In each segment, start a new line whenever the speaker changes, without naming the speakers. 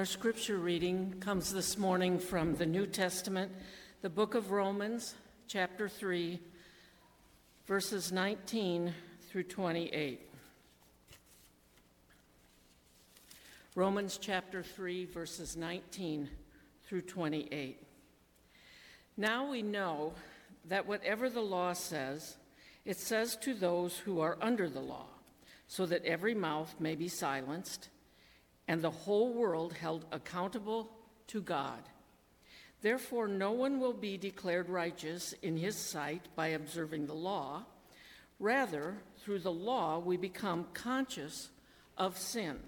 Our scripture reading comes this morning from the New Testament, the book of Romans, chapter 3, verses 19 through 28. Romans chapter 3, verses 19 through 28. Now we know that whatever the law says, it says to those who are under the law, so that every mouth may be silenced and the whole world held accountable to God. Therefore, no one will be declared righteous in his sight by observing the law. Rather, through the law, we become conscious of sin.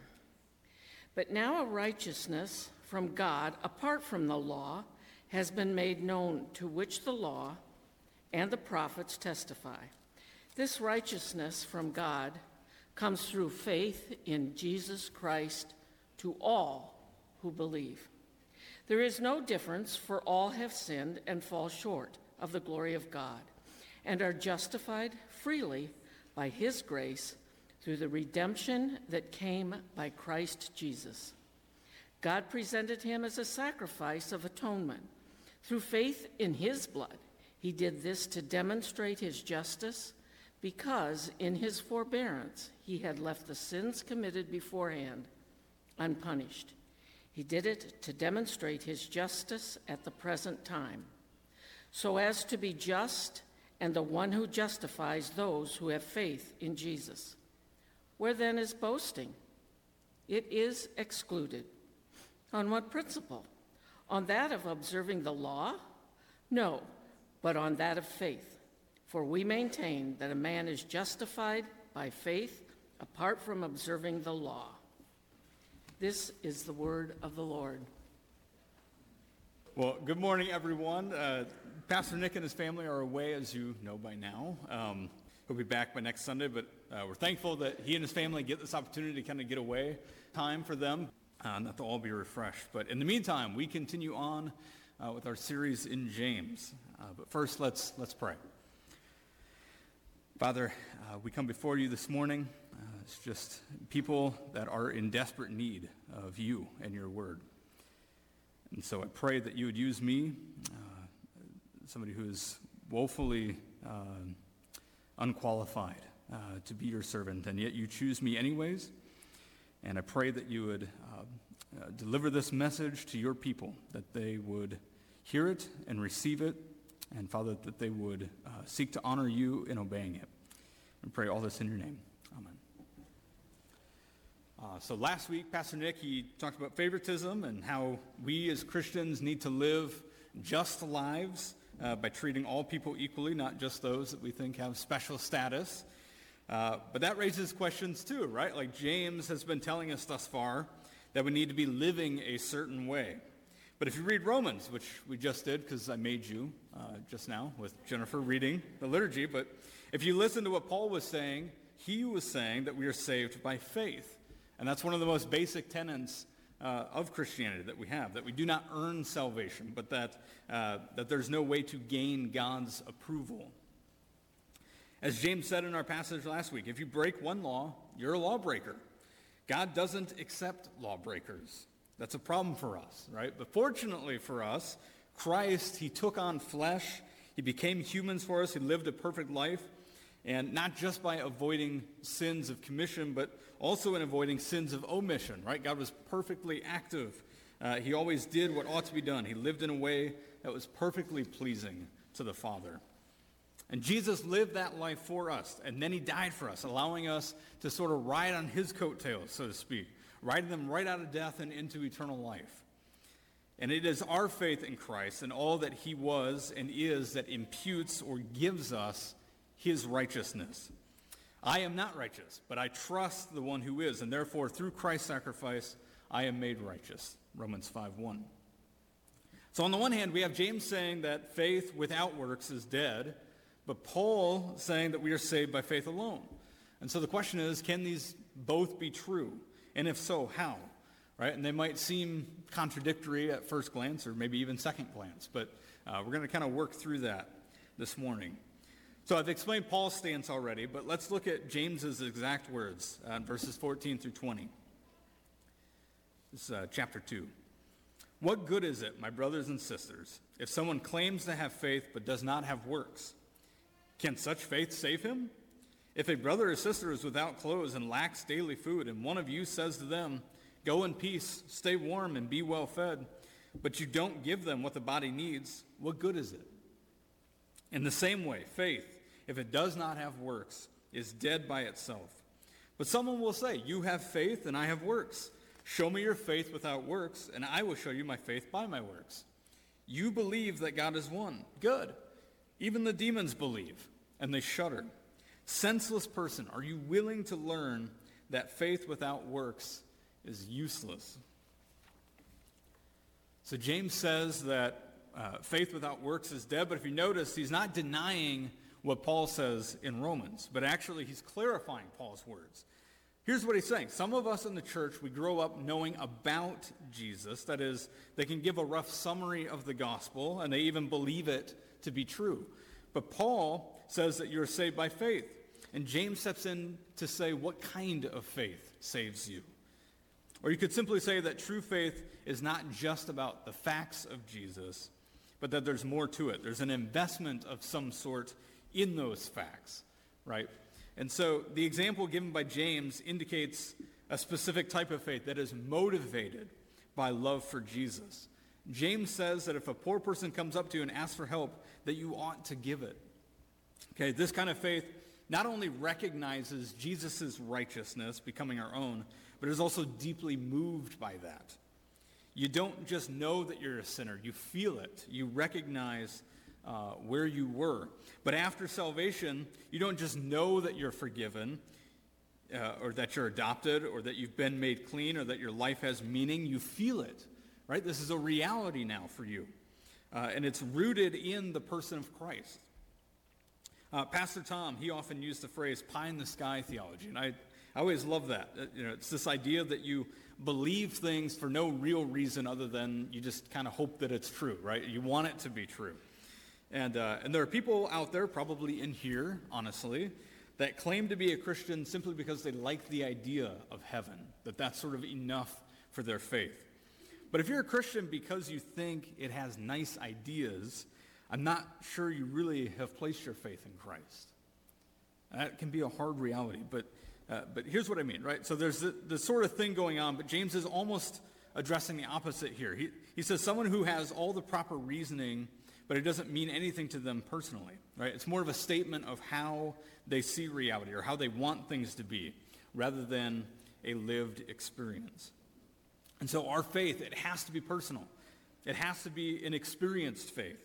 But now a righteousness from God, apart from the law, has been made known, to which the law and the prophets testify. This righteousness from God comes through faith in Jesus Christ to all who believe. There is no difference, for all have sinned and fall short of the glory of God, and are justified freely by His grace through the redemption that came by Christ Jesus. God presented him as a sacrifice of atonement. Through faith in his blood, he did this to demonstrate his justice, because in his forbearance he had left the sins committed beforehand unpunished. He did it to demonstrate his justice at the present time, so as to be just and the one who justifies those who have faith in Jesus. Where then is boasting? It is excluded. On what principle? On that of observing the law? No, but on that of faith. For we maintain that a man is justified by faith apart from observing the law. This is the word of the Lord.
Well, good morning, everyone. Uh, Pastor Nick and his family are away, as you know by now. Um, he'll be back by next Sunday, but uh, we're thankful that he and his family get this opportunity to kind of get away. Time for them, uh, not to all be refreshed. But in the meantime, we continue on uh, with our series in James. Uh, but first, let's let's pray. Father, uh, we come before you this morning. It's just people that are in desperate need of you and your word. And so I pray that you would use me, uh, somebody who is woefully uh, unqualified uh, to be your servant, and yet you choose me anyways. And I pray that you would uh, uh, deliver this message to your people, that they would hear it and receive it, and Father, that they would uh, seek to honor you in obeying it. And pray all this in your name. Uh, so last week, Pastor Nick, he talked about favoritism and how we as Christians need to live just lives uh, by treating all people equally, not just those that we think have special status. Uh, but that raises questions too, right? Like James has been telling us thus far that we need to be living a certain way. But if you read Romans, which we just did because I made you uh, just now with Jennifer reading the liturgy, but if you listen to what Paul was saying, he was saying that we are saved by faith. And that's one of the most basic tenets uh, of Christianity that we have, that we do not earn salvation, but that, uh, that there's no way to gain God's approval. As James said in our passage last week, if you break one law, you're a lawbreaker. God doesn't accept lawbreakers. That's a problem for us, right? But fortunately for us, Christ, he took on flesh. He became humans for us. He lived a perfect life. And not just by avoiding sins of commission, but also in avoiding sins of omission, right? God was perfectly active. Uh, he always did what ought to be done. He lived in a way that was perfectly pleasing to the Father. And Jesus lived that life for us, and then he died for us, allowing us to sort of ride on his coattails, so to speak, riding them right out of death and into eternal life. And it is our faith in Christ and all that he was and is that imputes or gives us his righteousness. I am not righteous, but I trust the one who is, and therefore through Christ's sacrifice I am made righteous. Romans 5:1. So on the one hand, we have James saying that faith without works is dead, but Paul saying that we are saved by faith alone. And so the question is, can these both be true? And if so, how? Right? And they might seem contradictory at first glance or maybe even second glance, but uh, we're going to kind of work through that this morning. So I've explained Paul's stance already, but let's look at James's exact words uh, verses 14 through 20. This is uh, chapter 2. What good is it, my brothers and sisters, if someone claims to have faith but does not have works? Can such faith save him? If a brother or sister is without clothes and lacks daily food, and one of you says to them, Go in peace, stay warm, and be well fed, but you don't give them what the body needs, what good is it? In the same way, faith, if it does not have works, is dead by itself. But someone will say, You have faith, and I have works. Show me your faith without works, and I will show you my faith by my works. You believe that God is one. Good. Even the demons believe, and they shudder. Senseless person, are you willing to learn that faith without works is useless? So James says that uh, faith without works is dead, but if you notice, he's not denying what Paul says in Romans, but actually he's clarifying Paul's words. Here's what he's saying. Some of us in the church, we grow up knowing about Jesus. That is, they can give a rough summary of the gospel, and they even believe it to be true. But Paul says that you're saved by faith. And James steps in to say what kind of faith saves you. Or you could simply say that true faith is not just about the facts of Jesus, but that there's more to it. There's an investment of some sort in those facts, right? And so the example given by James indicates a specific type of faith that is motivated by love for Jesus. James says that if a poor person comes up to you and asks for help, that you ought to give it. Okay, this kind of faith not only recognizes Jesus' righteousness becoming our own, but is also deeply moved by that. You don't just know that you're a sinner, you feel it. You recognize uh, where you were. But after salvation, you don't just know that you're forgiven uh, or that you're adopted or that you've been made clean or that your life has meaning. You feel it, right? This is a reality now for you. Uh, and it's rooted in the person of Christ. Uh, Pastor Tom, he often used the phrase pie in the sky theology. And I, I always love that. Uh, you know, it's this idea that you believe things for no real reason other than you just kind of hope that it's true, right? You want it to be true. And, uh, and there are people out there, probably in here, honestly, that claim to be a Christian simply because they like the idea of heaven, that that's sort of enough for their faith. But if you're a Christian because you think it has nice ideas, I'm not sure you really have placed your faith in Christ. That can be a hard reality, but, uh, but here's what I mean, right? So there's the, the sort of thing going on, but James is almost addressing the opposite here. He, he says someone who has all the proper reasoning but it doesn't mean anything to them personally, right? It's more of a statement of how they see reality or how they want things to be rather than a lived experience. And so our faith, it has to be personal. It has to be an experienced faith.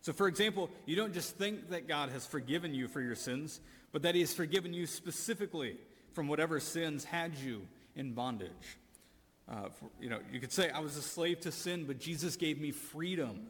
So, for example, you don't just think that God has forgiven you for your sins, but that he has forgiven you specifically from whatever sins had you in bondage. Uh, for, you know, you could say, I was a slave to sin, but Jesus gave me freedom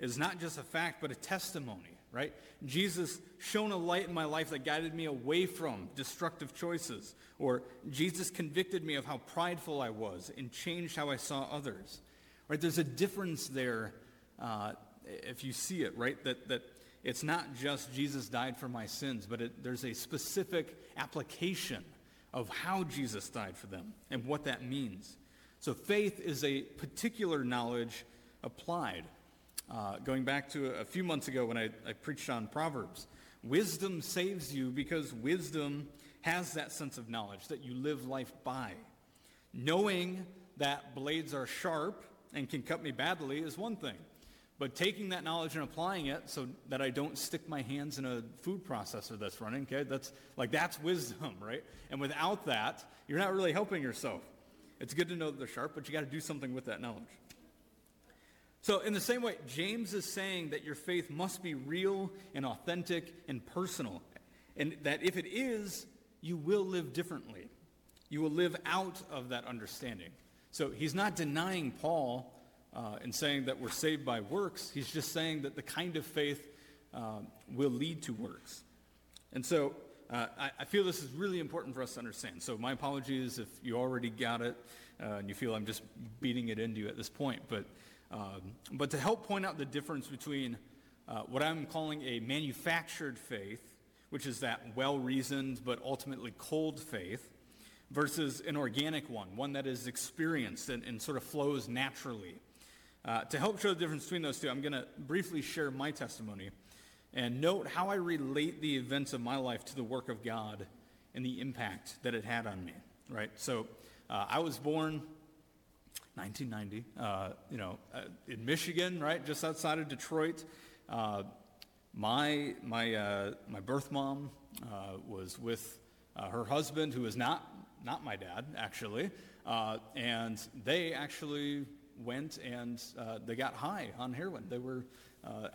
is not just a fact, but a testimony, right? Jesus shone a light in my life that guided me away from destructive choices. Or Jesus convicted me of how prideful I was and changed how I saw others. Right? There's a difference there uh, if you see it, right? That, that it's not just Jesus died for my sins, but it, there's a specific application of how Jesus died for them and what that means. So faith is a particular knowledge applied. Uh, going back to a, few months ago when I, I preached on Proverbs, wisdom saves you because wisdom has that sense of knowledge that you live life by. Knowing that blades are sharp and can cut me badly is one thing. But taking that knowledge and applying it so that I don't stick my hands in a food processor that's running, okay, that's like that's wisdom, right? And without that, you're not really helping yourself. It's good to know that they're sharp, but you got to do something with that knowledge. So, in the same way, James is saying that your faith must be real and authentic and personal. And that if it is, you will live differently. You will live out of that understanding. So, he's not denying Paul uh, in saying that we're saved by works. He's just saying that the kind of faith uh, will lead to works. And so, uh, I, I, feel this is really important for us to understand. So, my apologies if you already got it uh, and you feel I'm just beating it into you at this point. But um, but to help point out the difference between uh, what I'm calling a manufactured faith, which is that well reasoned but ultimately cold faith, versus an organic one, one that is experienced and, and sort of flows naturally. Uh, to help show the difference between those two, I'm going to briefly share my testimony and note how I relate the events of my life to the work of God and the impact that it had on me, right? So uh, I was born 1990, uh, you know, uh, in Michigan, right, just outside of Detroit. Uh, my, my, uh, my birth mom uh, was with her husband, who was not, not my dad, actually, and they actually went and they got high on heroin. They were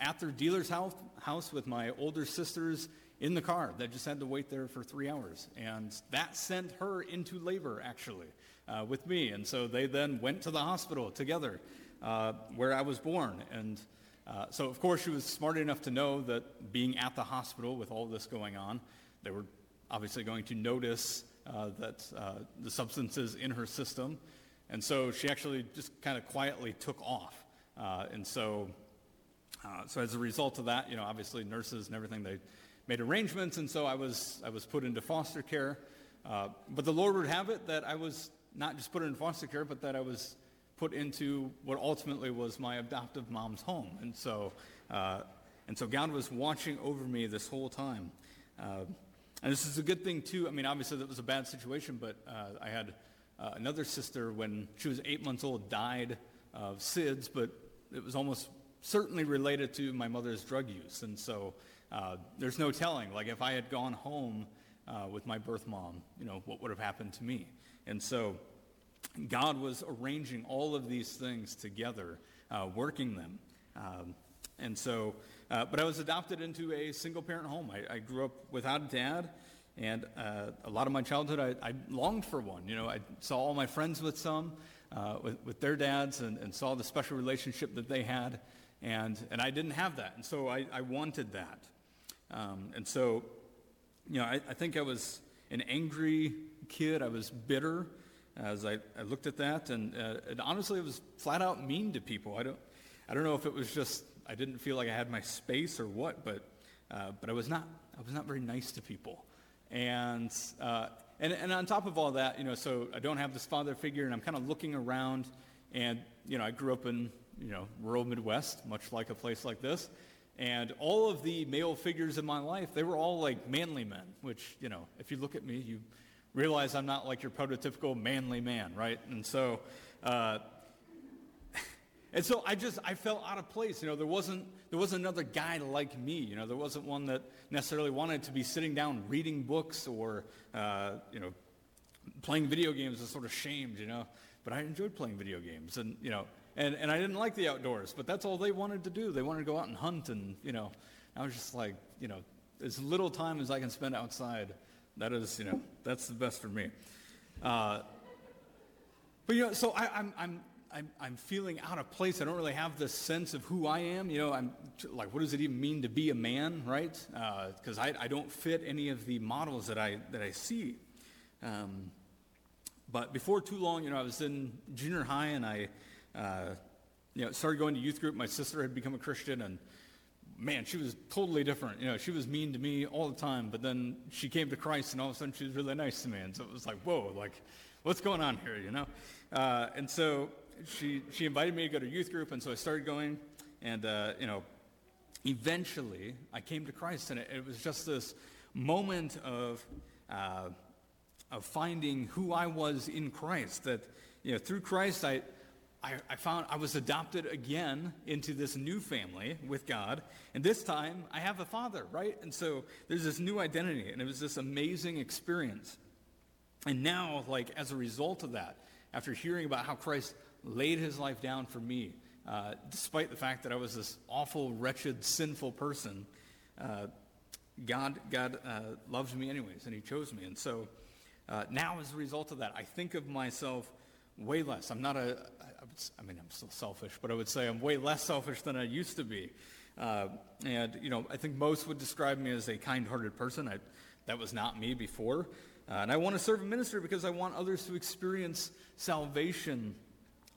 at their dealer's house, house with my older sisters in the car They just had to wait there for three hours. And that sent her into labor, actually, uh, with me. And so they then went to the hospital together uh, where I was born. And uh, so, of course, she was smart enough to know that being at the hospital with all this going on, they were obviously going to notice uh, that uh, the substances in her system. And so she actually just kind of quietly took off. Uh, and so, so as a result of that, you know, obviously nurses and everything, they made arrangements, and so I was, I was put into foster care. Uh, but the Lord would have it that I was not just put in foster care, but that I was put into what ultimately was my adoptive mom's home. And so, uh, and so God was watching over me this whole time. Uh, and this is a good thing, too. I mean, obviously, that was a bad situation, but uh, I had uh, another sister when she was eight months old died of SIDS, but it was almost certainly related to my mother's drug use. And so uh, there's no telling. Like if I had gone home uh, with my birth mom, you know, what would have happened to me? And so God was arranging all of these things together, uh, working them. Um, and so, uh, but I was adopted into a single parent home. I, I grew up without a dad. And uh, a lot of my childhood, I, I, longed for one. You know, I saw all my friends with some, uh, with, with, their dads, and, and, saw the special relationship that they had. And, and I didn't have that. And so I, I wanted that. Um, and so, you know, I, I, think I was an angry kid. I was bitter as I, I looked at that, and, uh, and, honestly, it was flat out mean to people. I don't, I don't know if it was just I didn't feel like I had my space or what, but, uh, but I was not, I was not very nice to people. And, uh, and, and on top of all that, you know, so I don't have this father figure, and I'm kind of looking around, and you know, I grew up in you know rural Midwest, much like a place like this. And all of the male figures in my life, they were all like manly men, which, you know, if you look at me, you realize I'm not like your prototypical manly man, right? And so, uh, and so I just, I felt out of place. You know, there wasn't, there wasn't another guy like me. You know, there wasn't one that necessarily wanted to be sitting down reading books or, uh, you know, playing video games was sort of shamed, you know. But I enjoyed playing video games. And, you know, and, and I didn't like the outdoors, but that's all they wanted to do. They wanted to go out and hunt, and, you know, I was just like, you know, as little time as I can spend outside, that is, you know, that's the best for me. Uh, but, you know, so I, I'm, I'm, I'm, I'm feeling out of place. I don't really have this sense of who I am. You know, I'm like, what does it even mean to be a man, right? Because uh, I, I don't fit any of the models that I, that I see. Um, but before too long, you know, I was in junior high and I, uh, you know, started going to youth group. My sister had become a Christian, and man, she was totally different. You know, she was mean to me all the time, but then she came to Christ, and all of a sudden she was really nice to me. And so it was like, whoa, like, what's going on here, you know? Uh, and so she, she invited me to go to youth group, and so I started going, and, uh, you know, eventually I came to Christ, and it, it was just this moment of, uh, of finding who I was in Christ, that, you know, through Christ I, I, I found I was adopted again into this new family with God. And this time I have a father, right? And so there's this new identity, and it was this amazing experience. And now, like, as a result of that, after hearing about how Christ laid his life down for me, uh, despite the fact that I was this awful, wretched, sinful person, uh, God, God uh, loves me anyways, and he chose me. And so uh, now, as a result of that, I think of myself way less. I'm not a, I mean, I'm still selfish, but I would say I'm way less selfish than I used to be. Uh, and, you know, I think most would describe me as a kind hearted person. I, that was not me before. Uh, and I want to serve a ministry because I want others to experience salvation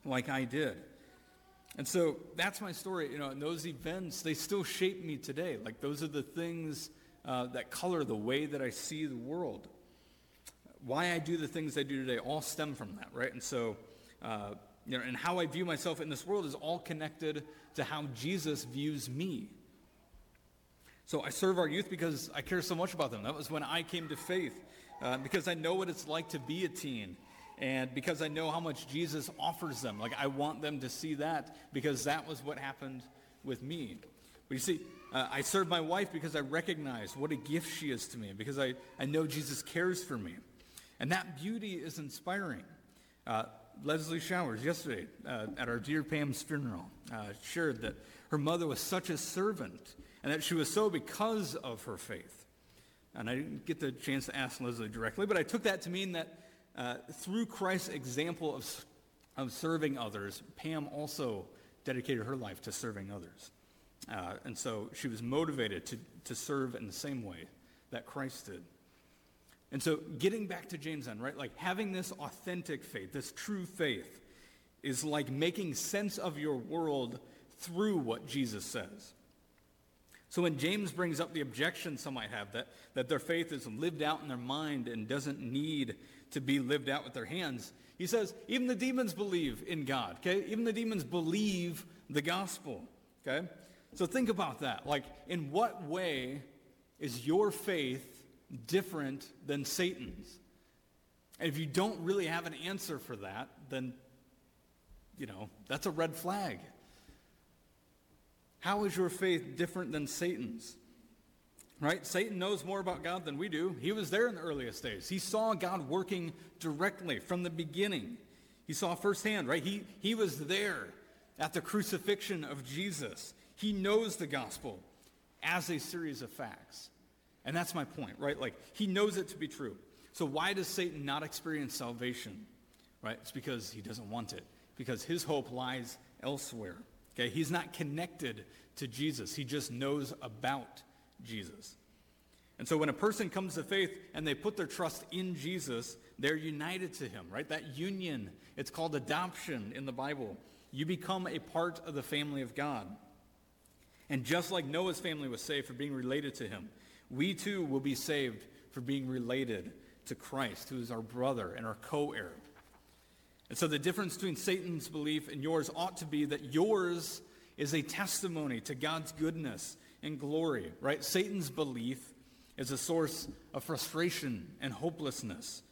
like I did. And so that's my story. You know, and those events, they still shape me today. Like those are the things uh, that color the way that I see the world. why I do the things I do today all stem from that, right? And so, uh, you know, and how I view myself in this world is all connected to how Jesus views me. So I serve our youth because I care so much about them. That was when I came to faith, uh, because I know what it's like to be a teen, and because I know how much Jesus offers them. Like, I want them to see that because that was what happened with me. But you see, uh, I serve my wife because I recognize what a gift she is to me, because I, I know Jesus cares for me. And that beauty is inspiring. Uh, Leslie Showers, yesterday uh, at our dear Pam's funeral, uh, shared that her mother was such a servant and that she was so because of her faith. And I didn't get the chance to ask Leslie directly, but I took that to mean that uh, through Christ's example of, of serving others, Pam also dedicated her life to serving others. Uh, and so she was motivated to, to serve in the same way that Christ did. And so getting back to James then, right? Like having this authentic faith, this true faith, is like making sense of your world through what Jesus says. So when James brings up the objection some might have that, that their faith is lived out in their mind and doesn't need to be lived out with their hands, he says, even the demons believe in God, okay? Even the demons believe the gospel, okay? So think about that. Like, in what way is your faith different than Satan's? And if you don't really have an answer for that, then, you know, that's a red flag. How is your faith different than Satan's? Right? Satan knows more about God than we do. He was there in the earliest days. He saw God working directly from the beginning. He saw firsthand, right? He, he was there at the crucifixion of Jesus. He knows the gospel as a series of facts. And that's my point, right? Like, he knows it to be true. So why does Satan not experience salvation? Right? It's because he doesn't want it. Because his hope lies elsewhere. Okay, he's not connected to Jesus. He just knows about Jesus. And so when a person comes to faith and they put their trust in Jesus, they're united to him, right? That union, it's called adoption in the Bible. You become a part of the family of God. And just like Noah's family was saved for being related to him, we too will be saved for being related to Christ, who is our brother and our co-heir. And so the difference between Satan's belief and yours ought to be that yours is a testimony to God's goodness and glory, right? Satan's belief is a source of frustration and hopelessness.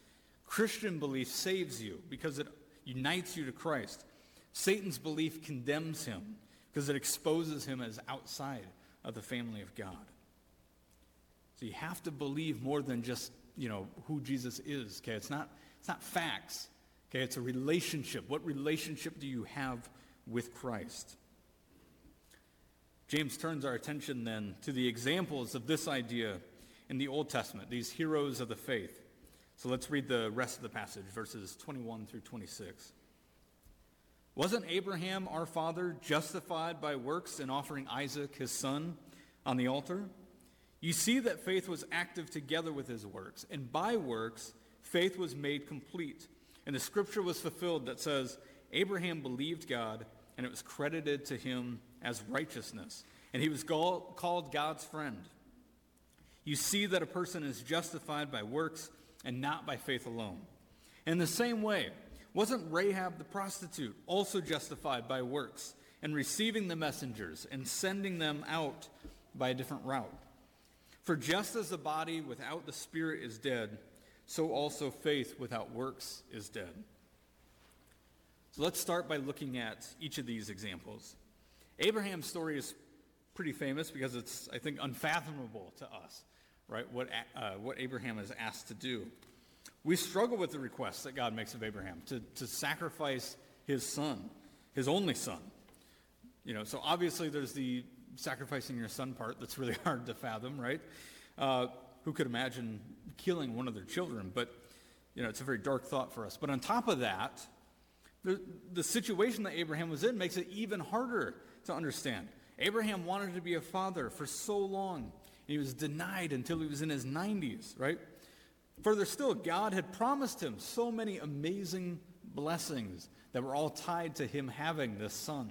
Christian belief saves you because it unites you to Christ. Satan's belief condemns him because it exposes him as outside of the family of God. So you have to believe more than just, you know, who Jesus is, okay? It's not, it's not facts. Okay, it's a relationship. What relationship do you have with Christ? James turns our attention then to the examples of this idea in the Old Testament, these heroes of the faith. So let's read the rest of the passage, verses 21 through 26. Wasn't Abraham, our father, justified by works in offering Isaac, his son, on the altar? You see that faith was active together with his works, and by works, faith was made complete. And the scripture was fulfilled that says, Abraham believed God, and it was credited to him as righteousness. And he was called God's friend. You see that a person is justified by works and not by faith alone. In the same way, wasn't Rahab the prostitute also justified by works and receiving the messengers and sending them out by a different route? For just as the body without the spirit is dead, so also faith without works is dead. So let's start by looking at each of these examples. Abraham's story is pretty famous because it's, I think, unfathomable to us, right? What, uh, what Abraham is asked to do. We struggle with the request that God makes of Abraham to, to sacrifice his son, his only son. You know, so obviously there's the sacrificing your son part that's really hard to fathom, right? Uh, who could imagine killing one of their children? But, you know, it's a very dark thought for us. But on top of that, the, the situation that Abraham was in makes it even harder to understand. Abraham wanted to be a father for so long. and He was denied until he was in his 90s, right? Further still, God had promised him so many amazing blessings that were all tied to him having this son.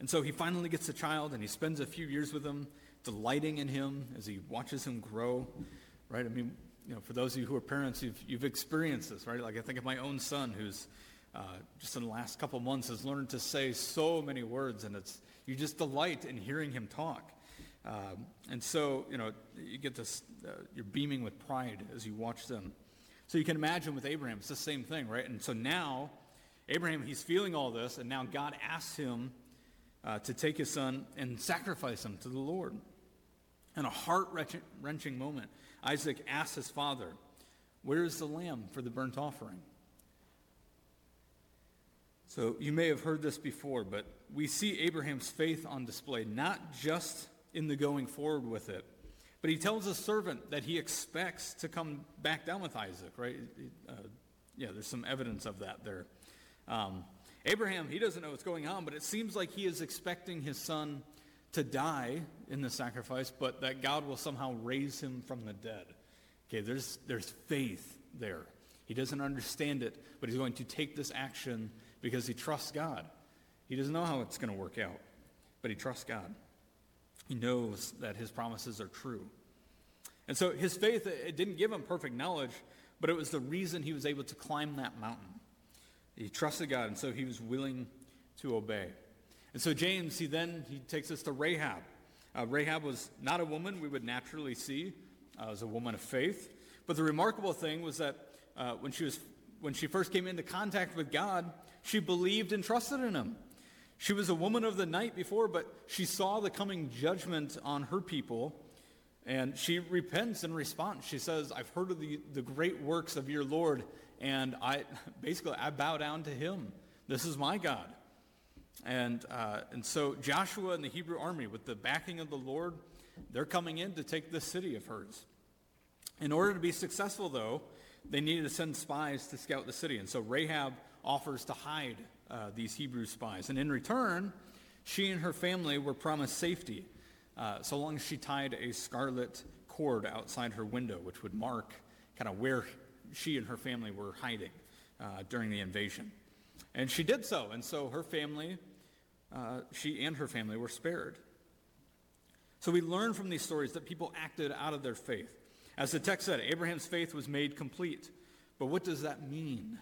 And so he finally gets a child and he spends a few years with him delighting in him as he watches him grow, right? I mean, you know, for those of you who are parents, you've, you've experienced this, right? Like I think of my own son who's uh, just in the last couple months has learned to say so many words, and it's you just delight in hearing him talk. Um, and so, you know, you get this, uh, you're beaming with pride as you watch them. So you can imagine with Abraham, it's the same thing, right? And so now, Abraham, he's feeling all this, and now God asks him uh, to take his son and sacrifice him to the Lord. In a heart wrenching moment, Isaac asks his father, Where is the lamb for the burnt offering? So you may have heard this before, but we see Abraham's faith on display, not just in the going forward with it, but he tells his servant that he expects to come back down with Isaac, right? Uh, yeah, there's some evidence of that there. Um, Abraham, he doesn't know what's going on, but it seems like he is expecting his son to die in the sacrifice, but that God will somehow raise him from the dead. Okay, there's, there's faith there. He doesn't understand it, but he's going to take this action because he trusts God. He doesn't know how it's going to work out, but he trusts God. He knows that his promises are true. And so his faith, it didn't give him perfect knowledge, but it was the reason he was able to climb that mountain. He trusted God, and so he was willing to obey. And so James, he then he takes us to Rahab. Uh, Rahab was not a woman we would naturally see uh, as a woman of faith, but the remarkable thing was that uh, when she was when she first came into contact with God, she believed and trusted in Him. She was a woman of the night before, but she saw the coming judgment on her people, and she repents in response. She says, I've heard of the, the great works of your Lord, and I basically I bow down to him. This is my God. And, uh, and so Joshua and the Hebrew army, with the backing of the Lord, they're coming in to take this city of hers. In order to be successful, though, they needed to send spies to scout the city. And so Rahab offers to hide uh, these Hebrew spies. And in return, she and her family were promised safety uh, so long as she tied a scarlet cord outside her window, which would mark kind of where she and her family were hiding uh, during the invasion. And she did so, and so her family, uh, she and her family were spared. So we learn from these stories that people acted out of their faith. As the text said, Abraham's faith was made complete. But what does that mean?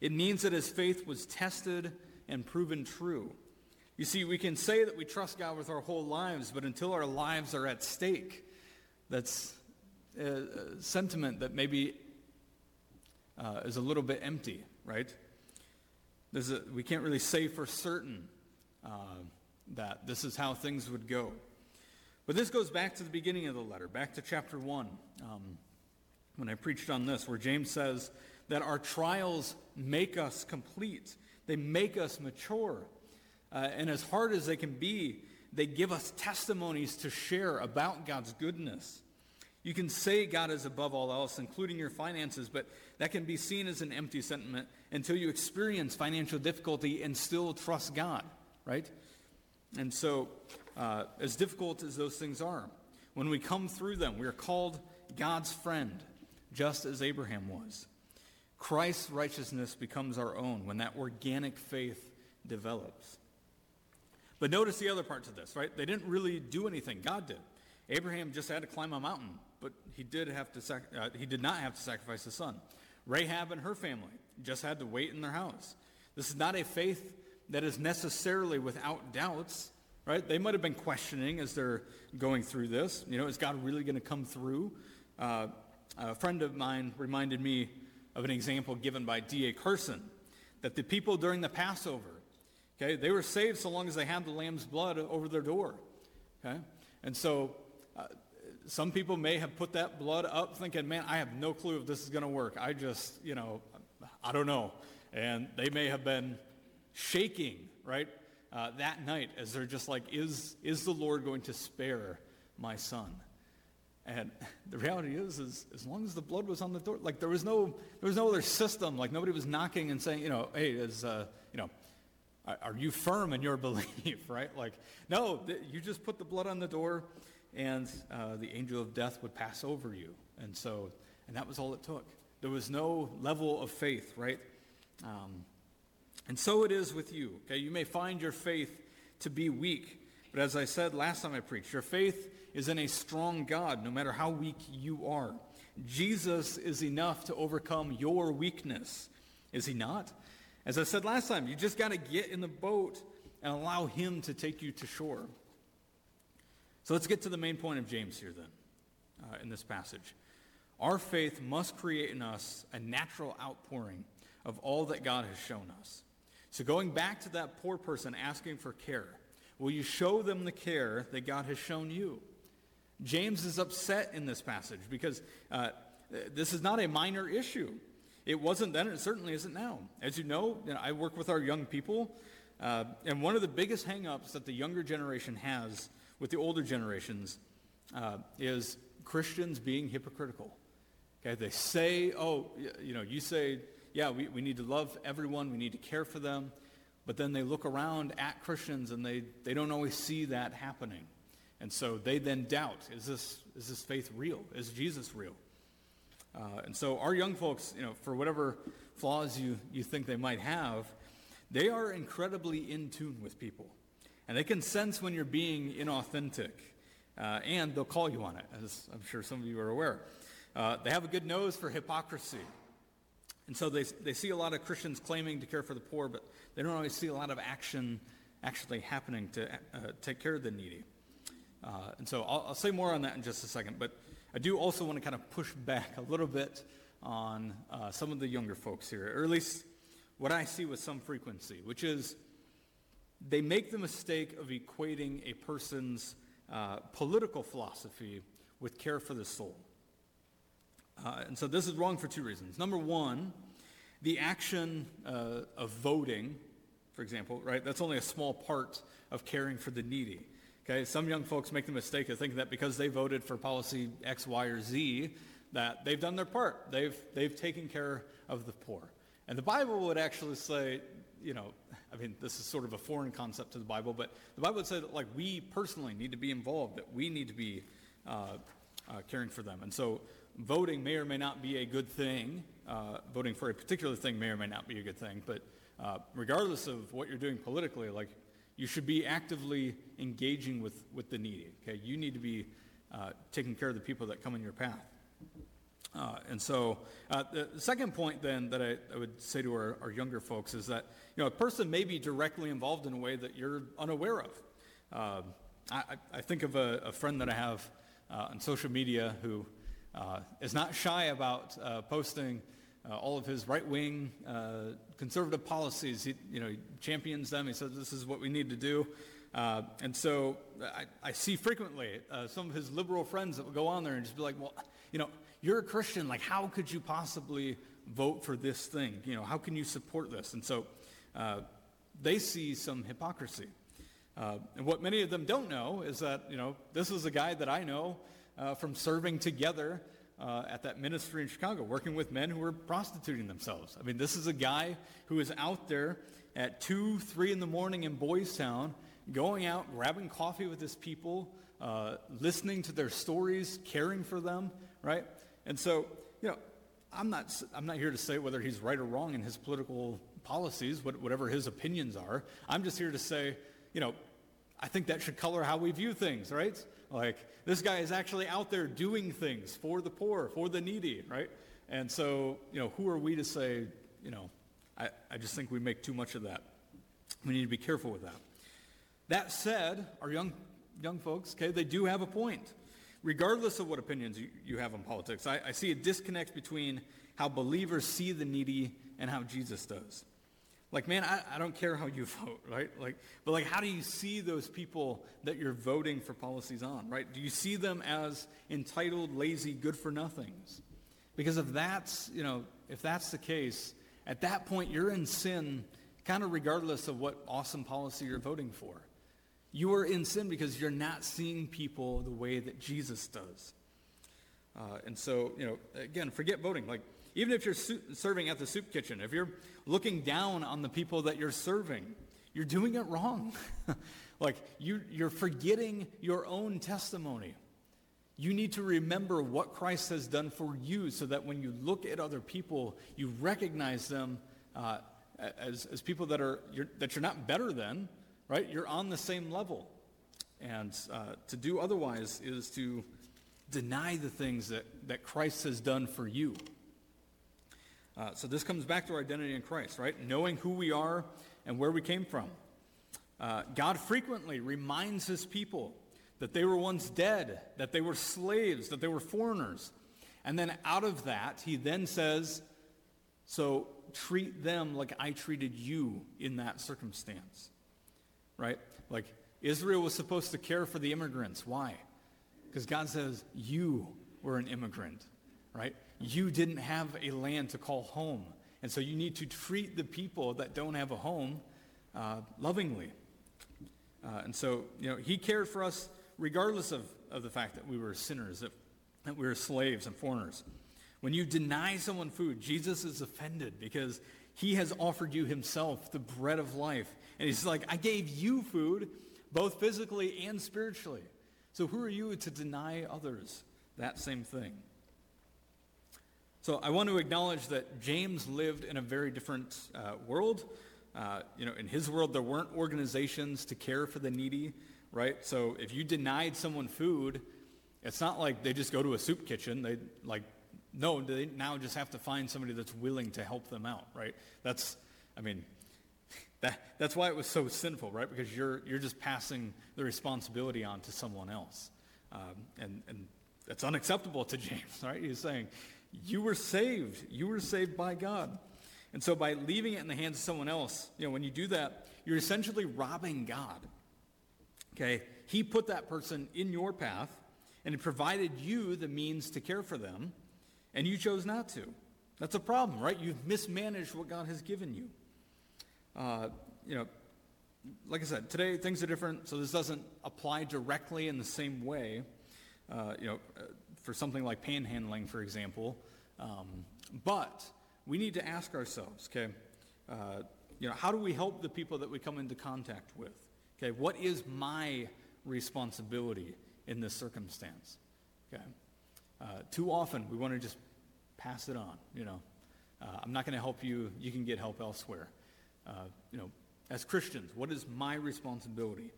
It means that his faith was tested and proven true. You see, we can say that we trust God with our whole lives, but until our lives are at stake, that's a, sentiment that maybe uh, is a little bit empty, right? We can't really say for certain uh, that this is how things would go. But this goes back to the beginning of the letter, back to chapter 1, um, when I preached on this, where James says that our trials make us complete, they make us mature. Uh, and as hard as they can be, they give us testimonies to share about God's goodness. You can say God is above all else, including your finances, but that can be seen as an empty sentiment until you experience financial difficulty and still trust God, right? And so, uh, as difficult as those things are, when we come through them, we are called God's friend, just as Abraham was. Christ's righteousness becomes our own when that organic faith develops. But notice the other parts of this, right? They didn't really do anything. God did. Abraham just had to climb a mountain, but he did have to sac- uh, he did not have to sacrifice his son. Rahab and her family just had to wait in their house. This is not a faith that is necessarily without doubts, right? They might have been questioning as they're going through this. You know, is God really going to come through? Uh, a friend of mine reminded me of an example given by D.A. Carson that the people during the Passover, okay, they were saved so long as they had the lamb's blood over their door, okay? And so uh, some people may have put that blood up thinking, man, I have no clue if this is going to work. I just, you know, I don't know. And they may have been shaking, right, uh, that night as they're just like, is, is the Lord going to spare my son? And the reality is, is as long as the blood was on the door, like there was no, there was no other system. Like nobody was knocking and saying, you know, hey, is, uh, you know, are you firm in your belief, right? Like, no, you just put the blood on the door, and uh, the angel of death would pass over you. And so, and that was all it took. There was no level of faith, right? Um, and so it is with you. Okay, you may find your faith to be weak, but as I said last time I preached, your faith is in a strong God, no matter how weak you are. Jesus is enough to overcome your weakness. Is he not? As I said last time, you just got to get in the boat and allow him to take you to shore. So let's get to the main point of James here then, uh, in this passage. Our faith must create in us a natural outpouring of all that God has shown us. So going back to that poor person asking for care, will you show them the care that God has shown you? James is upset in this passage because uh, this is not a minor issue. It wasn't then, and it certainly isn't now. As you know, you know I work with our young people, uh, and one of the biggest hangups that the younger generation has with the older generations uh, is Christians being hypocritical. Okay, they say, oh, you know, you say, yeah, we, we need to love everyone, we need to care for them, but then they look around at Christians and they, they don't always see that happening. And so they then doubt, is this, is this faith real? Is Jesus real? Uh, and so our young folks, you know, for whatever flaws you, you think they might have, they are incredibly in tune with people. And they can sense when you're being inauthentic. Uh, and they'll call you on it, as I'm sure some of you are aware. Uh, they have a good nose for hypocrisy. And so they, they see a lot of Christians claiming to care for the poor, but they don't always see a lot of action actually happening to uh, take care of the needy. Uh, and so I'll, I'll, say more on that in just a second, but I do also want to kind of push back a little bit on uh, some of the younger folks here, or at least what I see with some frequency, which is they make the mistake of equating a person's uh, political philosophy with care for the soul. Uh, and so this is wrong for two reasons. Number one, the action uh, of voting, for example, right, that's only a small part of caring for the needy. Okay, some young folks make the mistake of thinking that because they voted for policy X, Y, or Z, that they've done their part. They've, they've taken care of the poor. And the Bible would actually say, you know, I mean, this is sort of a foreign concept to the Bible, but the Bible would say that, like, we personally need to be involved, that we need to be uh, uh, caring for them. And so voting may or may not be a good thing. Uh, voting for a particular thing may or may not be a good thing. But uh, regardless of what you're doing politically, like, you should be actively engaging with, with the needy. Okay, you need to be uh, taking care of the people that come in your path. Uh, and so uh, the second point then that I, I would say to our, our, younger folks is that you know a person may be directly involved in a way that you're unaware of. Uh, I, I, think of a, a, friend that I have uh, on social media who uh, is not shy about uh, posting all of his right-wing conservative policies. He, you know, he champions them. He says this is what we need to do. And so I, I see frequently uh, some of his liberal friends that will go on there and just be like, well, you know, you're a Christian. Like, how could you possibly vote for this thing? You know, how can you support this? And so uh, they see some hypocrisy. Uh, and what many of them don't know is that, you know, this is a guy that I know from serving together uh, at that ministry in Chicago, working with men who were prostituting themselves. I mean, this is a guy who is out there at 2, 3 in the morning in Boys Town, going out, grabbing coffee with his people, uh, listening to their stories, caring for them, right? And so, you know, I'm not, I'm not here to say whether he's right or wrong in his political policies, whatever his opinions are. I'm just here to say, you know, I think that should color how we view things, right? Like, this guy is actually out there doing things for the poor, for the needy, right? And so, you know, who are we to say, you know, I, I just think we make too much of that. We need to be careful with that. That said, our young, young folks, okay, they do have a point. Regardless of what opinions you, you have on politics, I, I see a disconnect between how believers see the needy and how Jesus does. Like, man, I, I don't care how you vote, right? Like, but like, how do you see those people that you're voting for policies on, right? Do you see them as entitled, lazy, good for nothings? Because if that's, you know, if that's the case, at that point you're in sin, kind of regardless of what awesome policy you're voting for. You are in sin because you're not seeing people the way that Jesus does. Uh, and so, you know, again, forget voting. Like, even if you're su- serving at the soup kitchen, if you're looking down on the people that you're serving, you're doing it wrong. like you, you're forgetting your own testimony. You need to remember what Christ has done for you so that when you look at other people, you recognize them uh, as, as people that, are, you're, that you're not better than, right? You're on the same level. And uh, to do otherwise is to deny the things that, that Christ has done for you. Uh, so this comes back to our identity in Christ, right? Knowing who we are and where we came from. Uh, God frequently reminds his people that they were once dead, that they were slaves, that they were foreigners. And then out of that, he then says, so treat them like I treated you in that circumstance. Right? Like Israel was supposed to care for the immigrants. Why? Because God says, you were an immigrant. Right? You didn't have a land to call home. And so you need to treat the people that don't have a home uh, lovingly. Uh, and so, you know, he cared for us regardless of, of the fact that we were sinners, that, that we were slaves and foreigners. When you deny someone food, Jesus is offended because he has offered you himself the bread of life. And he's like, I gave you food, both physically and spiritually. So who are you to deny others that same thing? So I want to acknowledge that James lived in a very different uh, world. Uh, you know, in his world, there weren't organizations to care for the needy right? So if you denied someone food, it's not like they just go to a soup kitchen. They like, no, they now just have to find somebody that's willing to help them out, right? That's, I mean, that, that's why it was so sinful, right? Because you're, you're just passing the responsibility on to someone else. Um, and, and that's unacceptable to James, right? He's saying, you were saved. You were saved by God. And so by leaving it in the hands of someone else, you know, when you do that, you're essentially robbing God Okay? He put that person in your path and he provided you the means to care for them, and you chose not to. That's a problem, right? You've mismanaged what God has given you. Uh, you know, like I said, today things are different, so this doesn't apply directly in the same way. Uh, you know, uh, for something like panhandling, for example. Um, but we need to ask ourselves, okay, uh, you know, how do we help the people that we come into contact with? Okay, what is my responsibility in this circumstance? Okay. Uh, too often we want to just pass it on, you know. Uh, I'm not going to help you. You can get help elsewhere. Uh, you know, as Christians, what is my responsibility?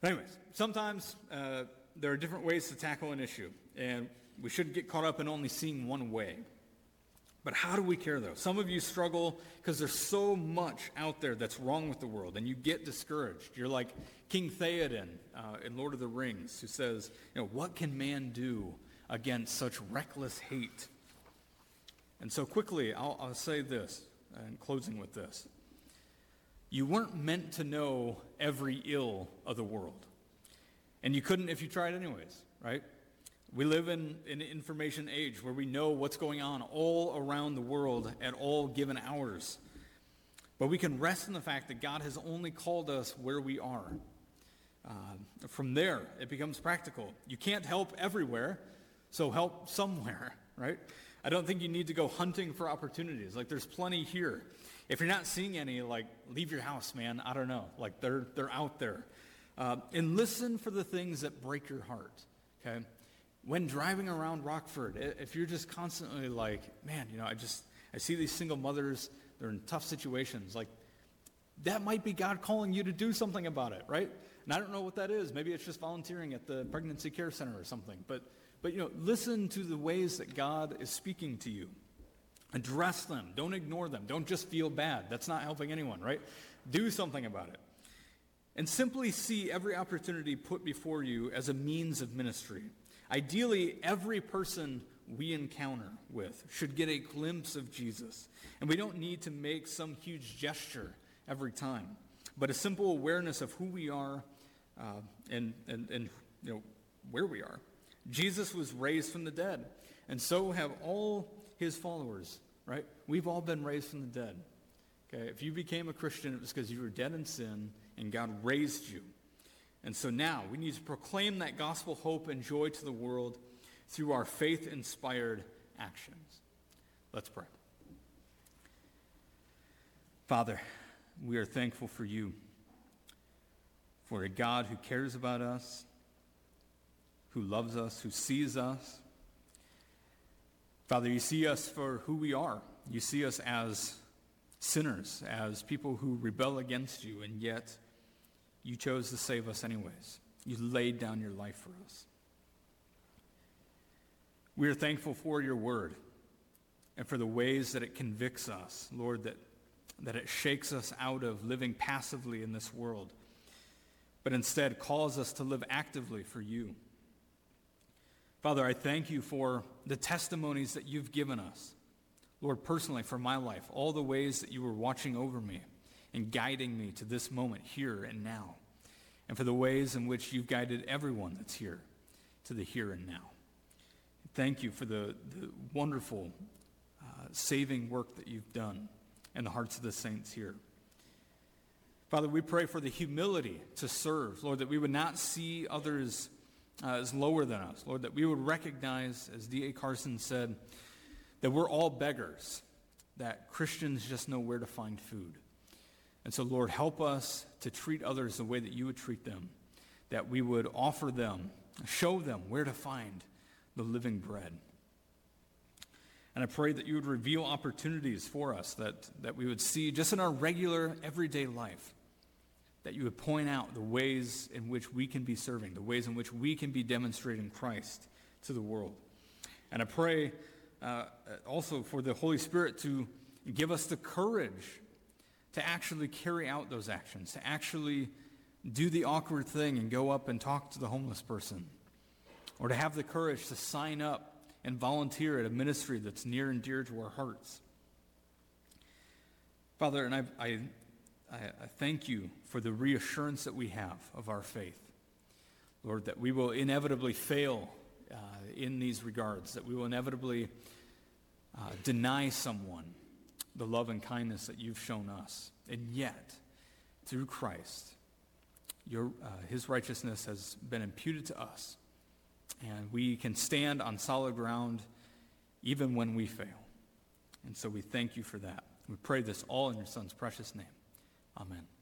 But anyways, sometimes uh, there are different ways to tackle an issue, and we shouldn't get caught up in only seeing one way. But how do we care though? Some of you struggle because there's so much out there that's wrong with the world, and you get discouraged. You're like King Theoden uh, in Lord of the Rings, who says, you know, what can man do against such reckless hate? And so quickly, I'll, I'll say this, in closing with this. You weren't meant to know every ill of the world. And you couldn't if you tried anyways, right? We live in an information age where we know what's going on all around the world at all given hours. But we can rest in the fact that God has only called us where we are. Uh, from there, it becomes practical. You can't help everywhere, so help somewhere, right? I don't think you need to go hunting for opportunities. Like, there's plenty here. If you're not seeing any, like, leave your house, man. I don't know. Like, they're, they're out there. Uh, and listen for the things that break your heart, okay? when driving around Rockford, if you're just constantly like, man, you know, I just, I see these single mothers, they're in tough situations, like, that might be God calling you to do something about it, right? And I don't know what that is. Maybe it's just volunteering at the pregnancy care center or something. But, but you know, listen to the ways that God is speaking to you. Address them. Don't ignore them. Don't just feel bad. That's not helping anyone, right? Do something about it. And simply see every opportunity put before you as a means of ministry. Ideally, every person we encounter with should get a glimpse of Jesus. And we don't need to make some huge gesture every time, but a simple awareness of who we are uh, and, and, and you know, where we are. Jesus was raised from the dead, and so have all his followers, right? We've all been raised from the dead. Okay, if you became a Christian, it was because you were dead in sin and God raised you. And so now we need to proclaim that gospel hope and joy to the world through our faith inspired actions. Let's pray. Father, we are thankful for you, for a God who cares about us, who loves us, who sees us. Father, you see us for who we are. You see us as sinners, as people who rebel against you, and yet you chose to save us anyways. You laid down your life for us. We are thankful for your word and for the ways that it convicts us, Lord, that, that it shakes us out of living passively in this world, but instead calls us to live actively for you. Father, I thank you for the testimonies that you've given us. Lord, personally, for my life, all the ways that you were watching over me and guiding me to this moment here and now, and for the ways in which you've guided everyone that's here to the here and now. Thank you for the, the wonderful uh, saving work that you've done in the hearts of the saints here. Father, we pray for the humility to serve, Lord, that we would not see others uh, as lower than us, Lord, that we would recognize, as D.A. Carson said, that we're all beggars, that Christians just know where to find food. And so, Lord, help us to treat others the way that you would treat them, that we would offer them, show them where to find the living bread. And I pray that you would reveal opportunities for us that, that we would see just in our regular, everyday life, that you would point out the ways in which we can be serving, the ways in which we can be demonstrating Christ to the world. And I pray uh, also for the Holy Spirit to give us the courage to actually carry out those actions, to actually do the awkward thing and go up and talk to the homeless person, or to have the courage to sign up and volunteer at a ministry that's near and dear to our hearts. Father, and I, I, I thank you for the reassurance that we have of our faith. Lord, that we will inevitably fail uh, in these regards, that we will inevitably uh, deny someone the love and kindness that you've shown us. And yet, through Christ, your, uh, his righteousness has been imputed to us. And we can stand on solid ground even when we fail. And so we thank you for that. We pray this all in your Son's precious name. Amen.